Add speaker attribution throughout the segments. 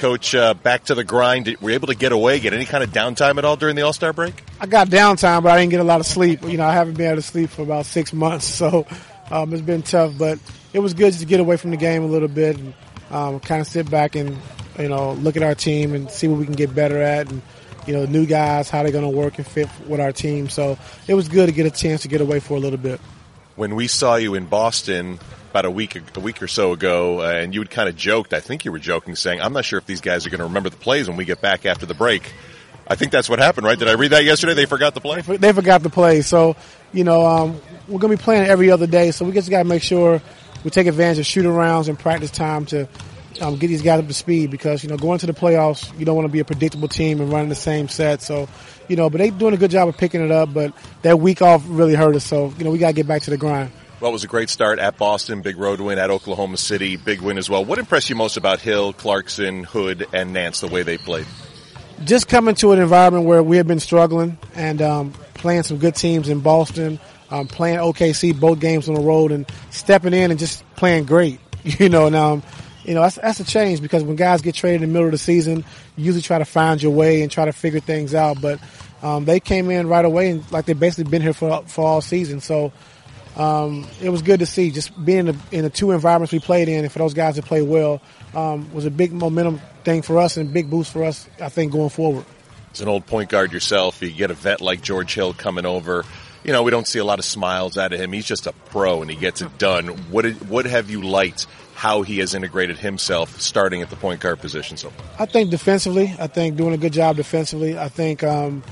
Speaker 1: Coach, uh, back to the grind. Were you able to get away, get any kind of downtime at all during the All Star break?
Speaker 2: I got downtime, but I didn't get a lot of sleep. You know, I haven't been able to sleep for about six months, so um, it's been tough. But it was good to get away from the game a little bit and um, kind of sit back and you know look at our team and see what we can get better at and you know new guys how they're going to work and fit with our team. So it was good to get a chance to get away for a little bit.
Speaker 1: When we saw you in Boston about a week a week or so ago, uh, and you had kind of joked. I think you were joking, saying, "I'm not sure if these guys are going to remember the plays when we get back after the break." I think that's what happened, right? Did I read that yesterday? They forgot the play.
Speaker 2: They forgot the play, so you know um, we're going to be playing every other day. So we just got to make sure we take advantage of shooting rounds and practice time to um, get these guys up to speed because, you know, going to the playoffs, you don't want to be a predictable team and running the same set. So, you know, but they doing a good job of picking it up, but that week off really hurt us. So, you know, we got to get back to the grind.
Speaker 1: Well, it was a great start at Boston, big road win at Oklahoma City, big win as well. What impressed you most about Hill, Clarkson, Hood, and Nance, the way they played?
Speaker 2: Just coming to an environment where we have been struggling and um, playing some good teams in Boston, um, playing OKC both games on the road, and stepping in and just playing great. You know, now um, you know, that's, that's a change because when guys get traded in the middle of the season, you usually try to find your way and try to figure things out. But um, they came in right away and like they've basically been here for for all season. So um, it was good to see just being in the, in the, two environments we played in and for those guys to play well um, was a big momentum thing for us and a big boost for us, I think, going forward.
Speaker 1: As an old point guard yourself, you get a vet like George Hill coming over. You know, we don't see a lot of smiles out of him. He's just a pro and he gets it done. What did, what have you liked how he has integrated himself starting at the point guard position so far?
Speaker 2: I think defensively, I think doing a good job defensively. I think, um,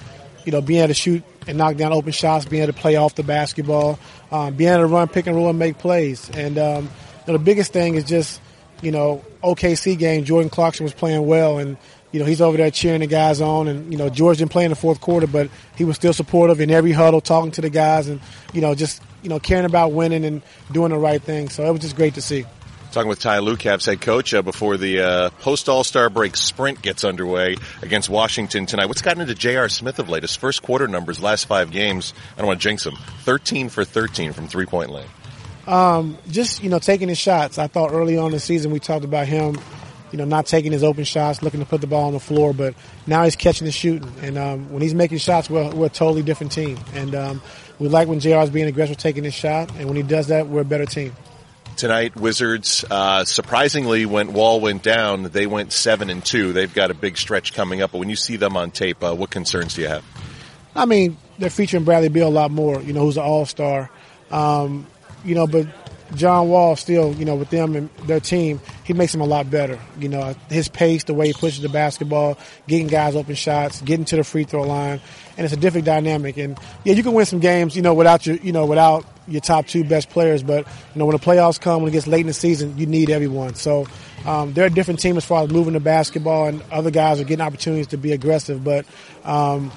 Speaker 2: you know, being able to shoot and knock down open shots, being able to play off the basketball, um, being able to run pick and roll and make plays. And um, you know, the biggest thing is just, you know, OKC game, Jordan Clarkson was playing well and, you know, he's over there cheering the guys on and, you know, George didn't play in the fourth quarter, but he was still supportive in every huddle, talking to the guys and, you know, just, you know, caring about winning and doing the right thing. So it was just great to see.
Speaker 1: Talking with Ty Lue, Cavs head coach, uh, before the uh, post All Star break sprint gets underway against Washington tonight. What's gotten into J.R. Smith of late? His first quarter numbers, last five games. I don't want to jinx him. Thirteen for thirteen from three point lane.
Speaker 2: Um, just you know, taking his shots. I thought early on in the season we talked about him, you know, not taking his open shots, looking to put the ball on the floor, but now he's catching and shooting. And um, when he's making shots, we're, we're a totally different team. And um, we like when J.R. is being aggressive, taking his shot, and when he does that, we're a better team
Speaker 1: tonight. Wizards, uh, surprisingly, when Wall went down, they went seven and two. They've got a big stretch coming up. But when you see them on tape, uh, what concerns do you have?
Speaker 2: I mean, they're featuring Bradley Beal a lot more. You know, who's an All Star. Um, you know, but John Wall still, you know, with them and their team, he makes them a lot better. You know, his pace, the way he pushes the basketball, getting guys open shots, getting to the free throw line, and it's a different dynamic. And yeah, you can win some games, you know, without your, you know, without your top two best players. But you know, when the playoffs come, when it gets late in the season, you need everyone. So um, they're a different team as far as moving the basketball, and other guys are getting opportunities to be aggressive. But um,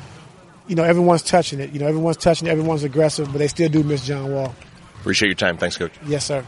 Speaker 2: you know, everyone's touching it. You know, everyone's touching it. Everyone's aggressive, but they still do miss John Wall.
Speaker 1: Appreciate your time. Thanks, Coach.
Speaker 2: Yes, sir.